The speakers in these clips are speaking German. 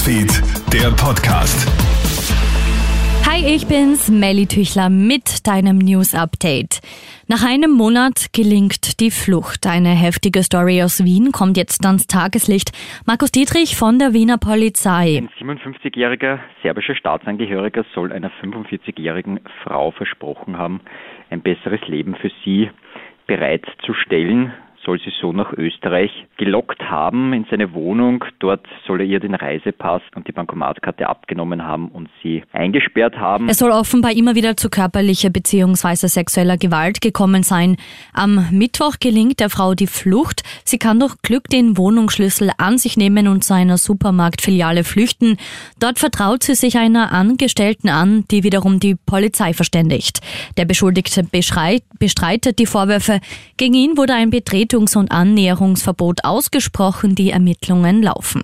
Newsfeed, der Podcast. Hi, ich bin's, Melly Tüchler mit deinem News Update. Nach einem Monat gelingt die Flucht. Eine heftige Story aus Wien kommt jetzt ans Tageslicht. Markus Dietrich von der Wiener Polizei. Ein 57-jähriger serbischer Staatsangehöriger soll einer 45-jährigen Frau versprochen haben, ein besseres Leben für sie bereitzustellen soll sie so nach Österreich gelockt haben in seine Wohnung. Dort soll er ihr den Reisepass und die Bankomatkarte abgenommen haben und sie eingesperrt haben. Es soll offenbar immer wieder zu körperlicher bzw. sexueller Gewalt gekommen sein. Am Mittwoch gelingt der Frau die Flucht. Sie kann durch Glück den Wohnungsschlüssel an sich nehmen und zu einer Supermarktfiliale flüchten. Dort vertraut sie sich einer Angestellten an, die wiederum die Polizei verständigt. Der Beschuldigte bestreitet die Vorwürfe. Gegen ihn wurde ein Betretung Vertretungs- und Annäherungsverbot ausgesprochen, die Ermittlungen laufen.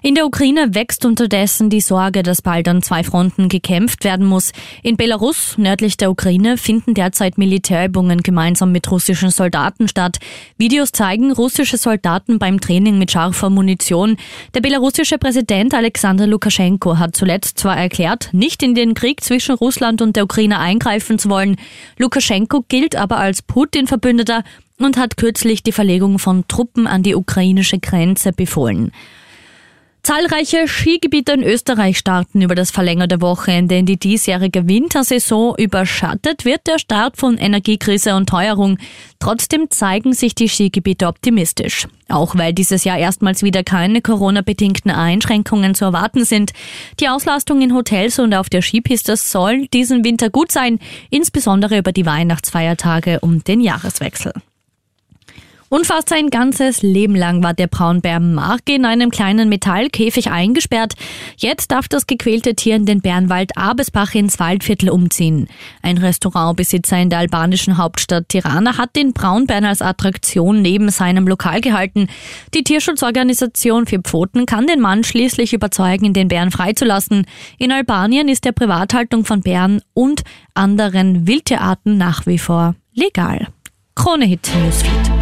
In der Ukraine wächst unterdessen die Sorge, dass bald an zwei Fronten gekämpft werden muss. In Belarus, nördlich der Ukraine, finden derzeit Militärübungen gemeinsam mit russischen Soldaten statt. Videos zeigen russische Soldaten beim Training mit scharfer Munition. Der belarussische Präsident Alexander Lukaschenko hat zuletzt zwar erklärt, nicht in den Krieg zwischen Russland und der Ukraine eingreifen zu wollen. Lukaschenko gilt aber als Putin-Verbündeter und hat kürzlich die Verlegung von Truppen an die ukrainische Grenze befohlen. Zahlreiche Skigebiete in Österreich starten über das verlängerte Wochenende in die diesjährige Wintersaison. Überschattet wird der Start von Energiekrise und Teuerung. Trotzdem zeigen sich die Skigebiete optimistisch. Auch weil dieses Jahr erstmals wieder keine Corona-bedingten Einschränkungen zu erwarten sind. Die Auslastung in Hotels und auf der Skipiste soll diesen Winter gut sein, insbesondere über die Weihnachtsfeiertage um den Jahreswechsel. Und fast sein ganzes Leben lang war der Braunbär Marke in einem kleinen Metallkäfig eingesperrt. Jetzt darf das gequälte Tier in den Bärenwald Abesbach ins Waldviertel umziehen. Ein Restaurantbesitzer in der albanischen Hauptstadt Tirana hat den Braunbären als Attraktion neben seinem Lokal gehalten. Die Tierschutzorganisation Vier Pfoten kann den Mann schließlich überzeugen, den Bären freizulassen. In Albanien ist der Privathaltung von Bären und anderen Wildtierarten nach wie vor legal. Krone Hit Newsfeed.